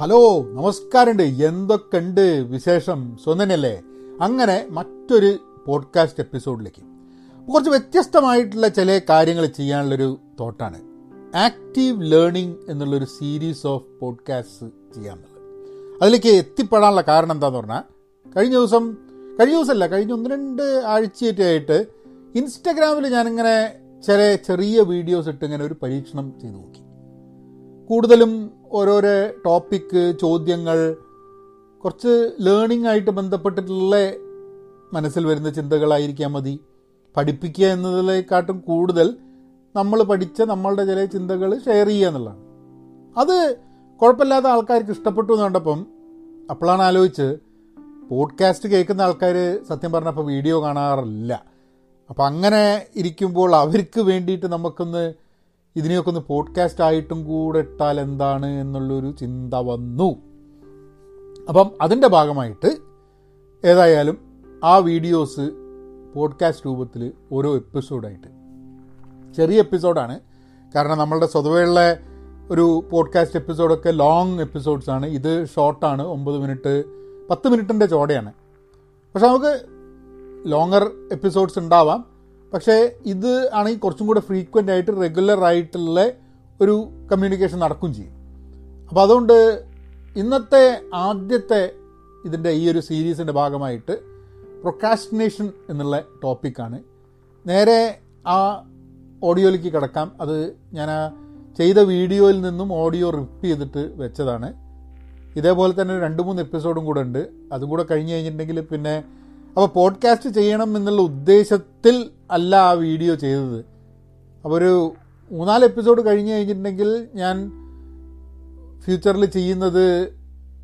Hello നമസ്കാരമുണ്ട്. എന്തൊക്കെയുണ്ട് വിശേഷം? സ്വന്തനല്ലേ അങ്ങനെ മറ്റൊരു പോഡ്കാസ്റ്റ് എപ്പിസോഡിലേക്ക് കുറച്ച് വ്യത്യസ്തമായിട്ടുള്ള ചില കാര്യങ്ങൾ ചെയ്യാനുള്ളൊരു തോട്ടാണ്. ആക്റ്റീവ് ലേണിംഗ് എന്നുള്ളൊരു സീരീസ് ഓഫ് പോഡ്കാസ്റ്റ് ചെയ്യാമെന്നുള്ളത് അതിലേക്ക് എത്തിപ്പെടാനുള്ള കാരണം എന്താന്ന് പറഞ്ഞാൽ കഴിഞ്ഞ ദിവസം കഴിഞ്ഞ ദിവസമല്ല കഴിഞ്ഞ ഒന്ന് രണ്ട് ആഴ്ചയായിട്ട് ഇൻസ്റ്റഗ്രാമിൽ ഞാനിങ്ങനെ ചില ചെറിയ വീഡിയോസ് ഇട്ട് ഇങ്ങനെ ഒരു പരീക്ഷണം ചെയ്തു നോക്കി. കൂടുതലും ഓരോരോ ടോപ്പിക്ക് ചോദ്യങ്ങൾ കുറച്ച് ലേണിംഗ് ആയിട്ട് ബന്ധപ്പെട്ടിട്ടുള്ള മനസ്സിൽ വരുന്ന ചിന്തകളായിരിക്കാൻ മതി. പഠിപ്പിക്കുക എന്നതിലേക്കാട്ടും കൂടുതൽ നമ്മൾ പഠിച്ച നമ്മളുടെ ചില ചിന്തകൾ ഷെയർ ചെയ്യുക എന്നുള്ളതാണ്. അത് കുഴപ്പമില്ലാത്ത ആൾക്കാർക്ക് ഇഷ്ടപ്പെട്ടു എന്ന് കണ്ടപ്പം അപ്പോഴാണ് ആലോചിച്ച് പോഡ്കാസ്റ്റ് കേൾക്കുന്ന ആൾക്കാർ സത്യം പറഞ്ഞപ്പോൾ വീഡിയോ കാണാറില്ല. അപ്പം അങ്ങനെ ഇരിക്കുമ്പോൾ അവർക്ക് വേണ്ടിയിട്ട് നമുക്കൊന്ന് ഇതിനെയൊക്കെ ഒന്ന് പോഡ്കാസ്റ്റ് ആയിട്ടും കൂടെ ഇട്ടാൽ എന്താണ് എന്നുള്ളൊരു ചിന്ത വന്നു. അപ്പം അതിന്റെ ഭാഗമായിട്ട് ഏതായാലും ആ വീഡിയോസ് പോഡ്കാസ്റ്റ് രൂപത്തിൽ ഓരോ എപ്പിസോഡായിട്ട് ചെറിയ എപ്പിസോഡാണ് കാരണം നമ്മളുടെ സ്വതവേയുള്ള ഒരു പോഡ്കാസ്റ്റ് എപ്പിസോഡൊക്കെ ലോങ് എപ്പിസോഡ്സാണ് ഇത് ഷോർട്ടാണ് ഒമ്പത് മിനിറ്റ് പത്ത് മിനിറ്റിന്റെ ചോടയാണ്. പക്ഷെ നമുക്ക് ലോങ്ങർ എപ്പിസോഡ്സ് ഉണ്ടാവാം. പക്ഷേ ഇത് ആണെങ്കിൽ കുറച്ചും കൂടെ ഫ്രീക്വന്റ് ആയിട്ട് റെഗുലർ ആയിട്ടുള്ള ഒരു കമ്മ്യൂണിക്കേഷൻ നടക്കും ചെയ്യും. അപ്പോൾ അതുകൊണ്ട് ഇന്നത്തെ ആദ്യത്തെ ഇതിന്റെ ഈ ഒരു സീരീസിന്റെ ഭാഗമായിട്ട് പ്രൊക്കാസ്റ്റിനേഷൻ എന്നുള്ള ടോപ്പിക്കാണ് നേരെ ആ ഓഡിയോയിലേക്ക് കിടക്കാം. അത് ഞാൻ ആ ചെയ്ത വീഡിയോയിൽ നിന്നും ഓഡിയോ റിപ്പ് ചെയ്തിട്ട് വെച്ചതാണ്. ഇതേപോലെ തന്നെ രണ്ട് മൂന്ന് എപ്പിസോഡും കൂടെ ഉണ്ട്. അതും കൂടെ കഴിഞ്ഞ് കഴിഞ്ഞിട്ടുണ്ടെങ്കിൽ പിന്നെ അപ്പോൾ പോഡ്കാസ്റ്റ് ചെയ്യണം എന്നുള്ള ഉദ്ദേശത്തിൽ അല്ല ആ വീഡിയോ ചെയ്തത്. അപ്പോൾ ഒരു മൂന്നാൽ എപ്പിസോഡ് കഴിഞ്ഞ് കഴിഞ്ഞിട്ടുണ്ടെങ്കിൽ ഞാൻ ഫ്യൂച്ചറിൽ ചെയ്യുന്നത്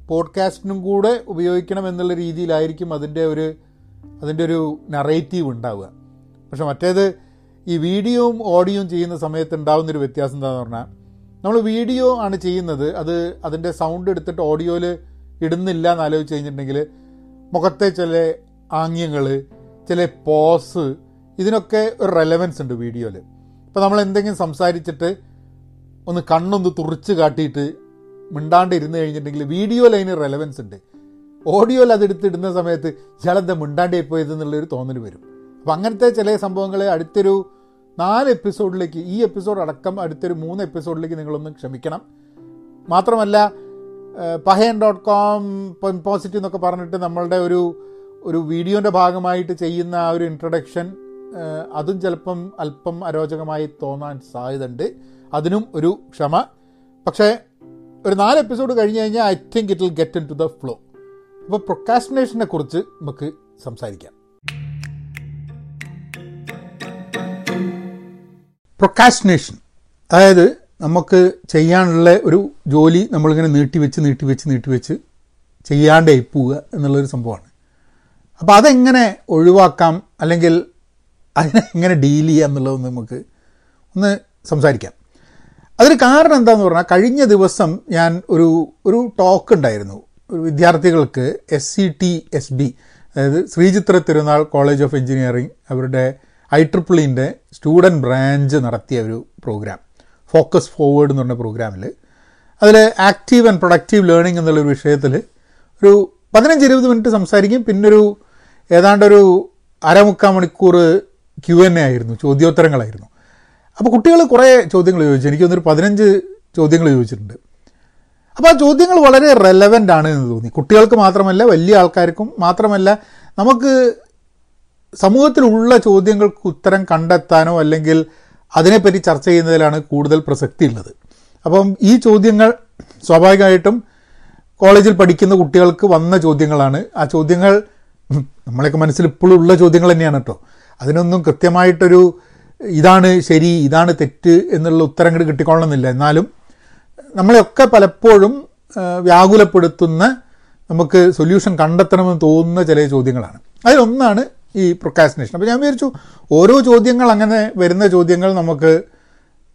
പോഡ്കാസ്റ്റിനും കൂടെ ഉപയോഗിക്കണം എന്നുള്ള രീതിയിലായിരിക്കും അതിന്റെ ഒരു അതിന്റെ ഒരു നറേറ്റീവ് ഉണ്ടാവുക. പക്ഷെ മറ്റേത് ഈ വീഡിയോയും ഓഡിയോയും ചെയ്യുന്ന സമയത്ത് ഉണ്ടാകുന്നൊരു വ്യത്യാസം എന്താണെന്ന് പറഞ്ഞാൽ നമ്മൾ വീഡിയോ ആണ് ചെയ്യുന്നത്. അത് അതിന്റെ സൗണ്ട് എടുത്തിട്ട് ഓഡിയോയിൽ ഇടുന്നില്ല എന്ന് ആലോചിച്ച് കഴിഞ്ഞിട്ടുണ്ടെങ്കിൽ മുഖത്തെ ചില ആംഗ്യങ്ങൾ ചില പോസ് ഇതിനൊക്കെ ഒരു റെലവൻസ് ഉണ്ട് വീഡിയോയിൽ ഇപ്പോൾ നമ്മൾ എന്തെങ്കിലും സംസാരിച്ചിട്ട് ഒന്ന് കണ്ണൊന്ന് തുറിച്ച് കാട്ടിയിട്ട് മിണ്ടാണ്ട് ഇരുന്ന് കഴിഞ്ഞിട്ടുണ്ടെങ്കിൽ വീഡിയോയിൽ അതിന് റെലവൻസ് ഉണ്ട്. ഓഡിയോയിൽ അതെടുത്ത് ഇടുന്ന സമയത്ത് ഇയാളെന്താ മിണ്ടാണ്ടേ പോയത് എന്നുള്ളൊരു തോന്നൽ വരും. അപ്പം അങ്ങനത്തെ ചില സംഭവങ്ങൾ അടുത്തൊരു നാല് എപ്പിസോഡിലേക്ക് ഈ എപ്പിസോഡ് അടക്കം അടുത്തൊരു മൂന്ന് എപ്പിസോഡിലേക്ക് നിങ്ങളൊന്ന് ക്ഷമിക്കണം. മാത്രമല്ല പഹയൻ ഡോട്ട് കോം പോസിറ്റീവ് എന്നൊക്കെ പറഞ്ഞിട്ട് നമ്മളുടെ ഒരു ഒരു വീഡിയോന്റെ ഭാഗമായിട്ട് ചെയ്യുന്ന ആ ഒരു ഇൻട്രഡക്ഷൻ അതും ചിലപ്പം അല്പം അരോചകമായി തോന്നാൻ സാധ്യതയുണ്ട്. അതിനും ഒരു ക്ഷമ. പക്ഷേ ഒരു നാല് എപ്പിസോഡ് കഴിഞ്ഞ് കഴിഞ്ഞാൽ I think it will get into the flow അപ്പോൾ പ്രൊക്കാസ്റ്റിനേഷനെ കുറിച്ച് നമുക്ക് സംസാരിക്കാം. പ്രൊക്കാസ്റ്റിനേഷൻ അതായത് നമുക്ക് ചെയ്യാനുള്ള ഒരു ജോലി നമ്മളിങ്ങനെ നീട്ടിവെച്ച് നീട്ടിവെച്ച് നീട്ടിവെച്ച് ചെയ്യാണ്ടേ പോവുക എന്നുള്ളൊരു സംഭവമാണ്. അപ്പോൾ അതെങ്ങനെ ഒഴിവാക്കാം? അല്ലെങ്കിൽ അതിനെ എങ്ങനെ ഡീൽ ചെയ്യാം എന്നുള്ളത് നമുക്ക് ഒന്ന് സംസാരിക്കാം. അതിന് കാരണം എന്താണെന്ന് പറഞ്ഞാൽ കഴിഞ്ഞ ദിവസം ഞാൻ ഒരു ഒരു ടോക്ക് ഉണ്ടായിരുന്നു. ഒരു വിദ്യാർത്ഥികൾക്ക് S C T S B അതായത് ശ്രീചിത്ര തിരുനാൾ കോളേജ് ഓഫ് എഞ്ചിനീയറിംഗ് അവരുടെ ഐ ട്രിപ്പിളിന്റെ സ്റ്റുഡന്റ് ബ്രാഞ്ച് നടത്തിയ ഒരു പ്രോഗ്രാം ഫോക്കസ് ഫോർവേഡ് എന്ന് പറഞ്ഞ പ്രോഗ്രാമിൽ അതിൽ ആക്റ്റീവ് ആൻഡ് പ്രൊഡക്റ്റീവ് ലേണിംഗ് എന്നുള്ളൊരു വിഷയത്തിൽ ഒരു പതിനഞ്ച് ഇരുപത് മിനിറ്റ് സംസാരിക്കും. പിന്നൊരു ഏതാണ്ടൊരു അരമുക്കാൽ മണിക്കൂർ ക്യു എൻ എ ആയിരുന്നു ചോദ്യോത്തരങ്ങളായിരുന്നു. അപ്പോൾ കുട്ടികൾ കുറേ ചോദ്യങ്ങൾ ചോദിച്ചു. എനിക്ക് തോന്നുന്നൊരു പതിനഞ്ച് ചോദ്യങ്ങൾ ചോദിച്ചിട്ടുണ്ട്. അപ്പോൾ ആ ചോദ്യങ്ങൾ വളരെ റെലവന്റ് ആണ് എന്ന് തോന്നി. കുട്ടികൾക്ക് മാത്രമല്ല വലിയ ആൾക്കാർക്കും മാത്രമല്ല നമുക്ക് സമൂഹത്തിലുള്ള ചോദ്യങ്ങൾക്ക് ഉത്തരം കണ്ടെത്താനോ അല്ലെങ്കിൽ അതിനെപ്പറ്റി ചർച്ച ചെയ്യുന്നതിലാണ് കൂടുതൽ പ്രസക്തി ഉള്ളത്. അപ്പം ഈ ചോദ്യങ്ങൾ സ്വാഭാവികമായിട്ടും കോളേജിൽ പഠിക്കുന്ന കുട്ടികൾക്ക് വന്ന ചോദ്യങ്ങളാണ്. ആ ചോദ്യങ്ങൾ നമ്മളെയൊക്കെ മനസ്സിൽ ഇപ്പോഴും ഉള്ള ചോദ്യങ്ങൾ തന്നെയാണ് കേട്ടോ. അതിനൊന്നും കൃത്യമായിട്ടൊരു ഇതാണ് ശരി ഇതാണ് തെറ്റ് എന്നുള്ള ഉത്തരം കൂടി കിട്ടിക്കൊള്ളണമെന്നില്ല. എന്നാലും നമ്മളെയൊക്കെ പലപ്പോഴും വ്യാകുലപ്പെടുത്തുന്ന നമുക്ക് സൊല്യൂഷൻ കണ്ടെത്തണമെന്ന് തോന്നുന്ന ചില ചോദ്യങ്ങളാണ്. അതിലൊന്നാണ് ഈ പ്രൊക്കാസിനേഷൻ അപ്പോൾ ഞാൻ വിചാരിച്ചു ഓരോ ചോദ്യങ്ങൾ അങ്ങനെ വരുന്ന ചോദ്യങ്ങൾ നമുക്ക്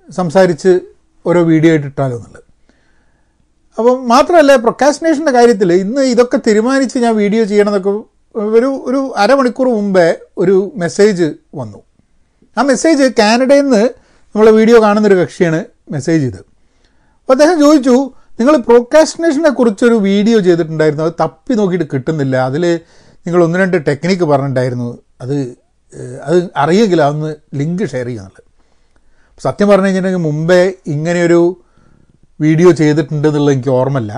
സംസാരിച്ച് ഓരോ വീഡിയോ ആയിട്ട് ഇട്ടാലോ എന്നുള്ളത്. അപ്പം മാത്രമല്ല പ്രൊക്കാസിനേഷന്റെ കാര്യത്തിൽ ഇന്ന് ഇതൊക്കെ തീരുമാനിച്ച് ഞാൻ വീഡിയോ ചെയ്യണമെന്നൊക്കെ ഒരു ഒരു അരമണിക്കൂർ മുമ്പേ ഒരു മെസ്സേജ് വന്നു. ആ മെസ്സേജ് കാനഡയിൽ നിന്ന് നമ്മളെ വീഡിയോ കാണുന്നൊരു കക്ഷിയാണ് മെസ്സേജ് ചെയ്ത് അപ്പോൾ അദ്ദേഹം ചോദിച്ചു നിങ്ങൾ പ്രോക്കാസ്റ്റിനേഷനെ കുറിച്ചൊരു വീഡിയോ ചെയ്തിട്ടുണ്ടായിരുന്നു അത് തപ്പി നോക്കിയിട്ട് കിട്ടുന്നില്ല. അതിൽ നിങ്ങൾ ഒന്ന് രണ്ട് ടെക്നിക്ക് പറഞ്ഞിട്ടുണ്ടായിരുന്നു. അത് അത് അറിയെങ്കിൽ അതൊന്ന് ലിങ്ക് ഷെയർ ചെയ്യുന്നുള്ളത് സത്യം പറഞ്ഞു കഴിഞ്ഞിട്ടുണ്ടെങ്കിൽ മുമ്പേ ഇങ്ങനെയൊരു വീഡിയോ ചെയ്തിട്ടുണ്ട് എന്നുള്ളത് എനിക്ക് ഓർമ്മല്ല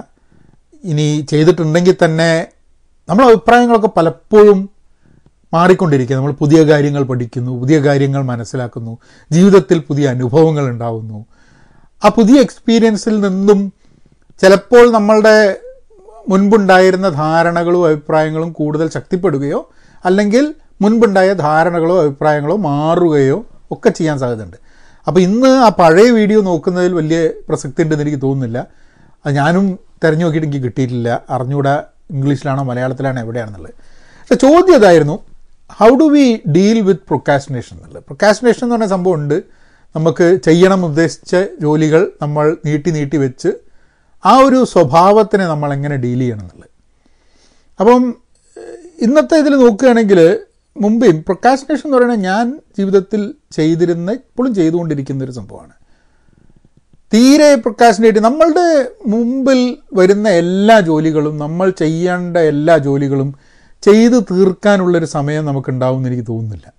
ഇനി ചെയ്തിട്ടുണ്ടെങ്കിൽ തന്നെ നമ്മളെ അഭിപ്രായങ്ങളൊക്കെ പലപ്പോഴും മാറിക്കൊണ്ടിരിക്കുക നമ്മൾ പുതിയ കാര്യങ്ങൾ പഠിക്കുന്നു പുതിയ കാര്യങ്ങൾ മനസ്സിലാക്കുന്നു ജീവിതത്തിൽ പുതിയ അനുഭവങ്ങൾ ഉണ്ടാവുന്നു. ആ പുതിയ എക്സ്പീരിയൻസിൽ നിന്നും ചിലപ്പോൾ നമ്മളുടെ മുൻപുണ്ടായിരുന്ന ധാരണകളും അഭിപ്രായങ്ങളും കൂടുതൽ ശക്തിപ്പെടുകയോ അല്ലെങ്കിൽ മുൻപുണ്ടായ ധാരണകളോ അഭിപ്രായങ്ങളോ മാറുകയോ ഒക്കെ ചെയ്യാൻ സാധ്യതയുണ്ട്. അപ്പോൾ ഇന്ന് ആ പഴയ വീഡിയോ നോക്കുന്നതിൽ വലിയ പ്രസക്തി ഉണ്ടെന്ന് എനിക്ക് തോന്നുന്നില്ല. അത് ഞാനും തിരഞ്ഞു നോക്കിയിട്ട് എനിക്ക് കിട്ടിയിട്ടില്ല. അറിഞ്ഞുകൂടാ ഇംഗ്ലീഷിലാണോ മലയാളത്തിലാണോ എവിടെയാണെന്നുള്ളത്. പക്ഷെ ചോദ്യം അതായിരുന്നു how do we deal with procrastination എന്നുള്ളത്. പ്രൊക്കാസ്റ്റിനേഷൻ എന്ന് പറഞ്ഞ സംഭവം ഉണ്ട് നമുക്ക് ചെയ്യണം ഉദ്ദേശിച്ച ജോലികൾ നമ്മൾ നീട്ടി നീട്ടി വെച്ച് ആ ഒരു സ്വഭാവത്തിനെ നമ്മൾ എങ്ങനെ ഡീൽ ചെയ്യണം എന്നുള്ളത്. അപ്പം ഇന്നത്തെ ഇതിൽ നോക്കുകയാണെങ്കിൽ മുമ്പേയും പ്രൊക്കാസ്റ്റിനേഷൻ എന്ന് പറയുന്നത് ഞാൻ ജീവിതത്തിൽ ചെയ്തിരുന്ന ഇപ്പോഴും ചെയ്തുകൊണ്ടിരിക്കുന്ന ഒരു സംഭവമാണ്. തീരെ പ്രൊക്കാസിനേറ്റ് നമ്മളുടെ മുമ്പിൽ വരുന്ന എല്ലാ ജോലികളും നമ്മൾ ചെയ്യേണ്ട എല്ലാ ജോലികളും ചെയ്ത് തീർക്കാനുള്ളൊരു സമയം നമുക്കുണ്ടാവും എന്ന് എനിക്ക് തോന്നുന്നില്ല.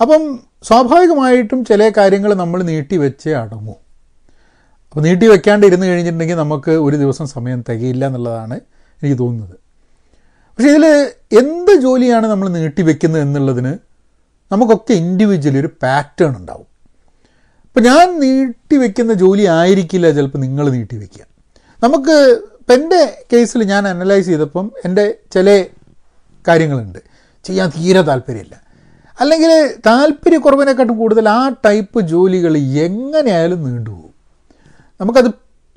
അപ്പം സ്വാഭാവികമായിട്ടും ചില കാര്യങ്ങൾ നമ്മൾ നീട്ടി വെച്ചേ അടങ്ങൂ. അപ്പോൾ നീട്ടി വെക്കാണ്ട് ഇരുന്ന് കഴിഞ്ഞിട്ടുണ്ടെങ്കിൽ നമുക്ക് ഒരു ദിവസം സമയം തികയില്ല എന്നുള്ളതാണ് എനിക്ക് തോന്നുന്നത്. പക്ഷേ ഇതിൽ എന്ത് ജോലിയാണ് നമ്മൾ നീട്ടി വെക്കുന്നത് എന്നുള്ളതിന് നമുക്കൊക്കെ ഇൻഡിവിജ്വലി ഒരു പാറ്റേൺ ഉണ്ടാവും. ഇപ്പം ഞാൻ നീട്ടി വെക്കുന്ന ജോലി ആയിരിക്കില്ല ചിലപ്പോൾ നിങ്ങൾ നീട്ടി വെക്കുക. നമുക്ക് ഇപ്പം എന്റെ കേസിൽ ഞാൻ അനലൈസ് ചെയ്തപ്പം എന്റെ ചില കാര്യങ്ങളുണ്ട്. ചെയ്യാൻ തീരെ താല്പര്യമില്ല. അല്ലെങ്കിൽ താല്പര്യക്കുറവിനെക്കാട്ടും കൂടുതൽ ആ ടൈപ്പ് ജോലികൾ എങ്ങനെയായാലും നീണ്ടുപോകും. നമുക്കത്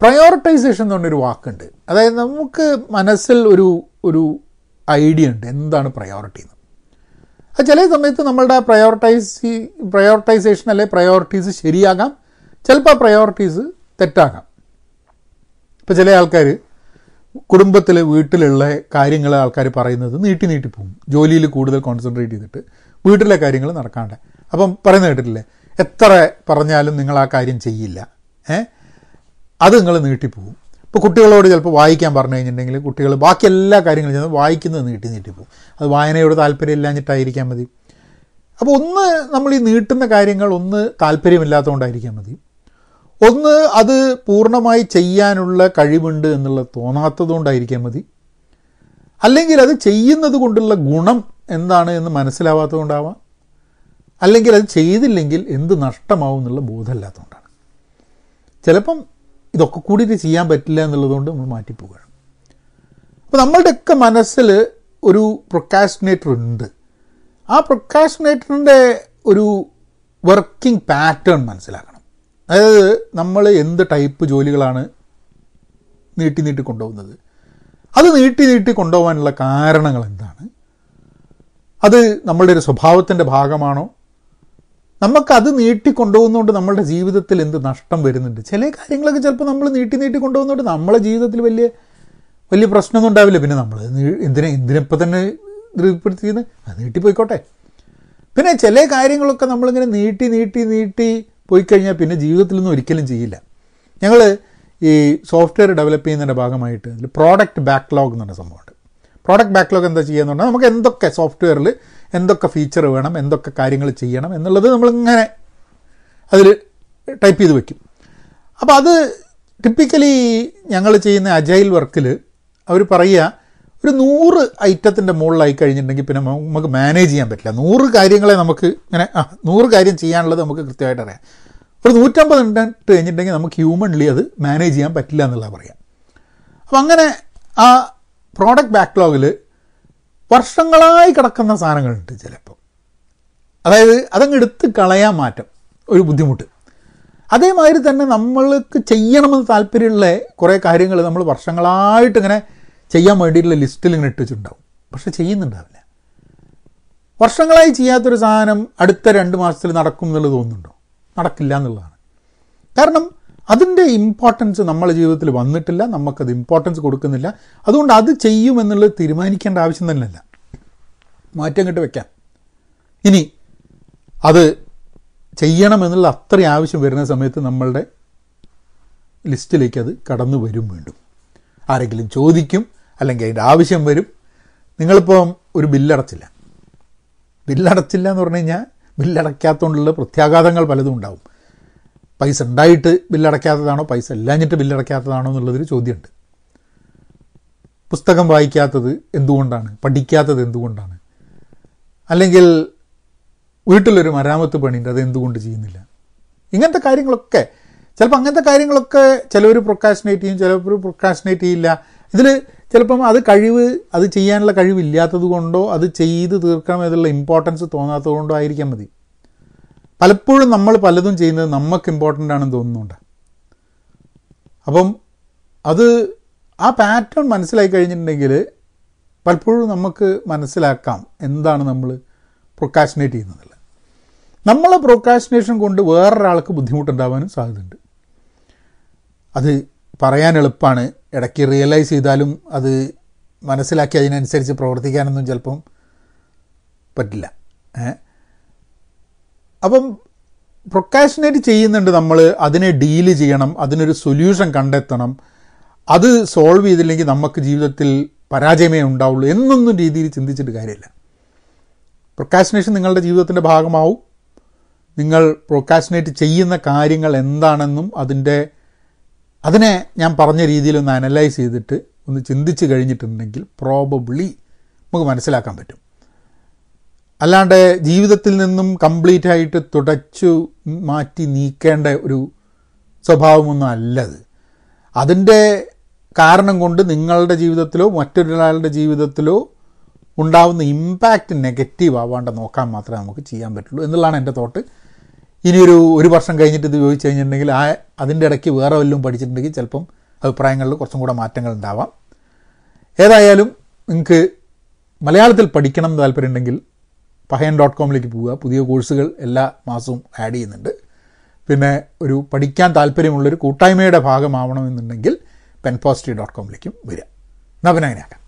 പ്രയോറിറ്റൈസേഷൻ എന്ന് പറഞ്ഞൊരു വാക്കുണ്ട്. അതായത് നമുക്ക് മനസ്സിൽ ഒരു ഒരു ഐഡിയ ഉണ്ട്. എന്താണ് പ്രയോറിറ്റി എന്ന്. ചില സമയത്ത് നമ്മളുടെ പ്രയോറിറ്റൈസ് പ്രയോറിറ്റൈസേഷൻ അല്ലെ പ്രയോറിറ്റീസ് ശരിയാകാം. ചിലപ്പോൾ പ്രയോറിറ്റീസ് തെറ്റാകാം. ഇപ്പോൾ ചില ആൾക്കാർ കുടുംബത്തിൽ വീട്ടിലുള്ള കാര്യങ്ങൾ ആൾക്കാർ പറയുന്നത് നീട്ടി നീട്ടി പോകും. ജോലിയിൽ കൂടുതൽ കോൺസെൻട്രേറ്റ് ചെയ്തിട്ട് വീട്ടിലെ കാര്യങ്ങൾ നടക്കാണ്ട്. അപ്പം പറയുന്ന കേട്ടിട്ടില്ലേ? എത്ര പറഞ്ഞാലും നിങ്ങൾ ആ കാര്യം ചെയ്യില്ല. ഏ? അത് നിങ്ങൾ നീട്ടിപ്പോവും ഇപ്പോൾ കുട്ടികളോട് ചിലപ്പോൾ വായിക്കാൻ പറഞ്ഞു കഴിഞ്ഞിട്ടുണ്ടെങ്കിൽ കുട്ടികൾ ബാക്കി എല്ലാ കാര്യങ്ങളും ചെന്ന് വായിക്കുന്നത് നീട്ടി നീട്ടി പോകും. അത് വായനയോട് താല്പര്യം ഇല്ലാഞ്ഞിട്ടായിരിക്കാൻ മതി. അപ്പോൾ ഒന്ന് നമ്മൾ ഈ നീട്ടുന്ന കാര്യങ്ങൾ ഒന്ന് താല്പര്യമില്ലാത്തതുകൊണ്ടായിരിക്കാൻ മതി. ഒന്ന് അത് പൂർണമായി ചെയ്യാനുള്ള കഴിവുണ്ട് എന്നുള്ളത് തോന്നാത്തതുകൊണ്ടായിരിക്കാൻ മതി. അല്ലെങ്കിൽ അത് ചെയ്യുന്നത് കൊണ്ടുള്ള ഗുണം എന്താണ് എന്ന് മനസ്സിലാവാത്തതുകൊണ്ടാവാം. അല്ലെങ്കിൽ അത് ചെയ്തില്ലെങ്കിൽ എന്ത് നഷ്ടമാവും എന്നുള്ള ബോധമില്ലാത്തതുകൊണ്ടാണ്. ചിലപ്പം ഇതൊക്കെ കൂടിയിട്ട് ചെയ്യാൻ പറ്റില്ല എന്നുള്ളതുകൊണ്ട് നമ്മൾ മാറ്റിപ്പോവുകയാണ്. അപ്പോൾ നമ്മളുടെയൊക്കെ മനസ്സിൽ ഒരു പ്രൊക്കാസ്റ്റിനേറ്റർ ഉണ്ട്. ആ പ്രൊക്കാസ്റ്റിനേറ്ററിന്റെ ഒരു വർക്കിംഗ് പാറ്റേൺ മനസ്സിലാക്കണം. അതായത് നമ്മൾ എന്ത് ടൈപ്പ് ജോലികളാണ് നീട്ടി നീട്ടി കൊണ്ടുപോകുന്നത്? അത് നീട്ടി നീട്ടി കൊണ്ടുപോകാനുള്ള കാരണങ്ങൾ എന്താണ്? അത് നമ്മളുടെ ഒരു സ്വഭാവത്തിന്റെ ഭാഗമാണോ? നമുക്കത് നീട്ടി കൊണ്ടുപോകുന്നതുകൊണ്ട് നമ്മളുടെ ജീവിതത്തിൽ എന്ത് നഷ്ടം വരുന്നുണ്ട്? ചില കാര്യങ്ങളൊക്കെ ചിലപ്പോൾ നമ്മൾ നീട്ടി നീട്ടി കൊണ്ടുപോകുന്നതുകൊണ്ട് നമ്മളെ ജീവിതത്തിൽ വലിയ വലിയ പ്രശ്നമൊന്നും ഉണ്ടാവില്ല. പിന്നെ നമ്മൾ എന്തിനെ എന്തിനിപ്പോൾ തന്നെ ദൃഢപ്പെടുത്തിയത് അത് നീട്ടിപ്പോയിക്കോട്ടെ. പിന്നെ ചില കാര്യങ്ങളൊക്കെ നമ്മളിങ്ങനെ നീട്ടി നീട്ടി നീട്ടി പോയി കഴിഞ്ഞാൽ പിന്നെ ജീവിതത്തിലൊന്നും ഒരിക്കലും ചെയ്യില്ല. ഞങ്ങൾ ഈ സോഫ്റ്റ്വെയർ ഡെവലപ്പ് ചെയ്യുന്നതിന്റെ ഭാഗമായിട്ട് പ്രോഡക്റ്റ് ബാക്ക്ലോഗ് എന്ന് സംഭവമുണ്ട്. പ്രോഡക്റ്റ് ബാക്ക്ലോഗ് എന്താ പറഞ്ഞാൽ നമുക്ക് എന്തൊക്കെ സോഫ്റ്റ്വെയറിൽ എന്തൊക്കെ ഫീച്ചർ വേണം എന്തൊക്കെ കാര്യങ്ങൾ ചെയ്യണം എന്നുള്ളത് നമ്മളിങ്ങനെ അതിൽ ടൈപ്പ് ചെയ്ത് വെക്കും. അപ്പോൾ അത് ടിപ്പിക്കലി ഞങ്ങൾ ചെയ്യുന്ന അജൈൽ വർക്കിൽ അവർ പറയുക ഒരു നൂറ് ഐറ്റത്തിന്റെ മുകളിലായി കഴിഞ്ഞിട്ടുണ്ടെങ്കിൽ പിന്നെ നമുക്ക് മാനേജ് ചെയ്യാൻ പറ്റില്ല. നൂറ് കാര്യങ്ങളെ നമുക്ക് ഇങ്ങനെ ആ നൂറ് കാര്യം ചെയ്യാനുള്ളത് നമുക്ക് കൃത്യമായിട്ട് അറിയാം. ഒരു നൂറ്റമ്പത് ഇട്ട് കഴിഞ്ഞിട്ടുണ്ടെങ്കിൽ നമുക്ക് ഹ്യൂമൺലി അത് മാനേജ് ചെയ്യാൻ പറ്റില്ല എന്നുള്ളതാണ് പറയാം. അപ്പം അങ്ങനെ ആ പ്രോഡക്റ്റ് ബാക്ക്ലോഗിൽ വർഷങ്ങളായി കിടക്കുന്ന സാധനങ്ങളുണ്ട് ചിലപ്പോൾ അതായത് അതങ്ങ് എടുത്ത് കളയാൻ മാറ്റം ഒരു ബുദ്ധിമുട്ട്. അതേമാതിരി തന്നെ നമ്മൾക്ക് ചെയ്യണമെന്ന് താല്പര്യമുള്ള കുറേ കാര്യങ്ങൾ നമ്മൾ വർഷങ്ങളായിട്ട് ഇങ്ങനെ ചെയ്യാൻ വേണ്ടിയിട്ടുള്ള ലിസ്റ്റിൽ ഇങ്ങനെ ഇട്ട് വെച്ചിട്ടുണ്ടാവും. പക്ഷെ ചെയ്യുന്നുണ്ടാവില്ല. വർഷങ്ങളായി ചെയ്യാത്തൊരു സാധനം അടുത്ത രണ്ട് മാസത്തിൽ നടക്കും എന്നുള്ളത് തോന്നുന്നുണ്ടോ? നടക്കില്ല എന്നുള്ളതാണ്. കാരണം അതിന്റെ ഇമ്പോർട്ടൻസ് നമ്മളെ ജീവിതത്തിൽ വന്നിട്ടില്ല നമുക്കത് ഇമ്പോർട്ടൻസ് കൊടുക്കുന്നില്ല. അതുകൊണ്ട് അത് ചെയ്യുമെന്നുള്ളത് തീരുമാനിക്കേണ്ട ആവശ്യം തന്നെയല്ല. മാറ്റം കിട്ടി വെക്കാം. ഇനി അത് ചെയ്യണമെന്നുള്ള അത്രയും ആവശ്യം വരുന്ന സമയത്ത് നമ്മളുടെ ലിസ്റ്റിലേക്ക് അത് കടന്നു വരും വീണ്ടും. ആരെങ്കിലും ചോദിക്കും അല്ലെങ്കിൽ അതിന്റെ ആവശ്യം വരും. നിങ്ങളിപ്പം ഒരു ബില്ലടച്ചില്ല ബില്ലടച്ചില്ല എന്ന് പറഞ്ഞു കഴിഞ്ഞാൽ ബില്ലടയ്ക്കാത്തതുകൊണ്ടുള്ള പ്രത്യാഘാതങ്ങൾ പലതും ഉണ്ടാവും. പൈസ ഉണ്ടായിട്ട് ബില്ലടയ്ക്കാത്തതാണോ? പൈസ ഇല്ലാഞ്ഞിട്ട് ബില്ലടയ്ക്കാത്തതാണോ എന്നുള്ളതൊരു ചോദ്യമുണ്ട്. പുസ്തകം വായിക്കാത്തത് എന്തുകൊണ്ടാണ്? പഠിക്കാത്തത് എന്തുകൊണ്ടാണ്? അല്ലെങ്കിൽ വീട്ടിലൊരു മരാമത്ത് പണിയുണ്ട് അത് എന്തുകൊണ്ട് ചെയ്യുന്നില്ല? ഇങ്ങനത്തെ കാര്യങ്ങളൊക്കെ ചിലപ്പോൾ അങ്ങനത്തെ കാര്യങ്ങളൊക്കെ ചിലവർ പ്രൊക്കാഷിനേറ്റ് ചെയ്യും ചിലവർ പ്രൊക്കാഷിനേറ്റ് ചെയ്യില്ല. ഇതിൽ ചിലപ്പം അത് കഴിവ് അത് ചെയ്യാനുള്ള കഴിവില്ലാത്തത് കൊണ്ടോ അത് ചെയ്ത് തീർക്കണം എന്നുള്ള ഇമ്പോർട്ടൻസ് തോന്നാത്തത് കൊണ്ടോ മതി. പലപ്പോഴും നമ്മൾ പലതും ചെയ്യുന്നത് നമുക്ക് ഇമ്പോർട്ടന്റ് ആണെന്ന് തോന്നുന്നുണ്ട്. അപ്പം അത് ആ പാറ്റേൺ മനസ്സിലായി കഴിഞ്ഞിട്ടുണ്ടെങ്കിൽ പലപ്പോഴും നമുക്ക് മനസ്സിലാക്കാം എന്താണ് നമ്മൾ പ്രൊക്കാഷിനേറ്റ് ചെയ്യുന്നതല്ല നമ്മളെ പ്രൊക്കാഷിനേഷൻ കൊണ്ട് വേറൊരാൾക്ക് ബുദ്ധിമുട്ടുണ്ടാവാനും സാധ്യതയുണ്ട്. അത് പറയാൻ എളുപ്പമാണ് ഇടയ്ക്ക് റിയലൈസ് ചെയ്താലും അത് മനസ്സിലാക്കി അതിനനുസരിച്ച് പ്രവർത്തിക്കാനൊന്നും ചിലപ്പം പറ്റില്ല. ഏ അപ്പം പ്രൊക്കാഷിനേറ്റ് ചെയ്യുന്നുണ്ട് നമ്മൾ അതിനെ ഡീൽ ചെയ്യണം അതിനൊരു സൊല്യൂഷൻ കണ്ടെത്തണം. അത് സോൾവ് ചെയ്തില്ലെങ്കിൽ നമുക്ക് ജീവിതത്തിൽ പരാജയമേ ഉണ്ടാവുള്ളൂ എന്നൊന്നും രീതിയിൽ ചിന്തിച്ചിട്ട് കാര്യമില്ല. പ്രൊക്കാഷിനേഷൻ നിങ്ങളുടെ ജീവിതത്തിന്റെ ഭാഗമാവും. നിങ്ങൾ പ്രൊക്കാഷിനേറ്റ് ചെയ്യുന്ന കാര്യങ്ങൾ എന്താണെന്നും അതിന്റെ അതിനെ ഞാൻ പറഞ്ഞ രീതിയിൽ ഒന്ന് അനലൈസ് ചെയ്തിട്ട് ഒന്ന് ചിന്തിച്ച് കഴിഞ്ഞിട്ടുണ്ടെങ്കിൽ പ്രോബബ്ലി നമുക്ക് മനസ്സിലാക്കാൻ പറ്റും. അല്ലാണ്ട് ജീവിതത്തിൽ നിന്നും കംപ്ലീറ്റ് ആയിട്ട് തുടച്ചു മാറ്റി നീക്കേണ്ട ഒരു സ്വഭാവമൊന്നും അല്ലത്. അതിന്റെ കാരണം കൊണ്ട് നിങ്ങളുടെ ജീവിതത്തിലോ മറ്റൊരാളുടെ ജീവിതത്തിലോ ഉണ്ടാവുന്ന ഇമ്പാക്റ്റ് നെഗറ്റീവ് ആവാണ്ട് നോക്കാൻ മാത്രമേ നമുക്ക് ചെയ്യാൻ പറ്റുള്ളൂ എന്നുള്ളതാണ് എന്റെ തോട്ട് ഇനിയൊരു ഒരു വർഷം കഴിഞ്ഞിട്ട് ഇത് ചോദിച്ചു കഴിഞ്ഞിട്ടുണ്ടെങ്കിൽ ആ അതിന്റെ ഇടയ്ക്ക് വേറെ വല്ലതും പഠിച്ചിട്ടുണ്ടെങ്കിൽ ചിലപ്പം അഭിപ്രായങ്ങളിൽ കുറച്ചും കൂടെ മാറ്റങ്ങൾ ഉണ്ടാവാം. ഏതായാലും നിങ്ങൾക്ക് മലയാളത്തിൽ പഠിക്കണം താല്പര്യമുണ്ടെങ്കിൽ പഹയൻ ഡോട്ട് കോമിലേക്ക് പോവുക. പുതിയ കോഴ്സുകൾ എല്ലാ മാസവും ആഡ് ചെയ്യുന്നുണ്ട്. പിന്നെ ഒരു പഠിക്കാൻ താല്പര്യമുള്ളൊരു കൂട്ടായ്മയുടെ ഭാഗമാവണമെന്നുണ്ടെങ്കിൽ പെൻ പോസിറ്റീവ് ഡോട്ട് കോമിലേക്കും വരിക.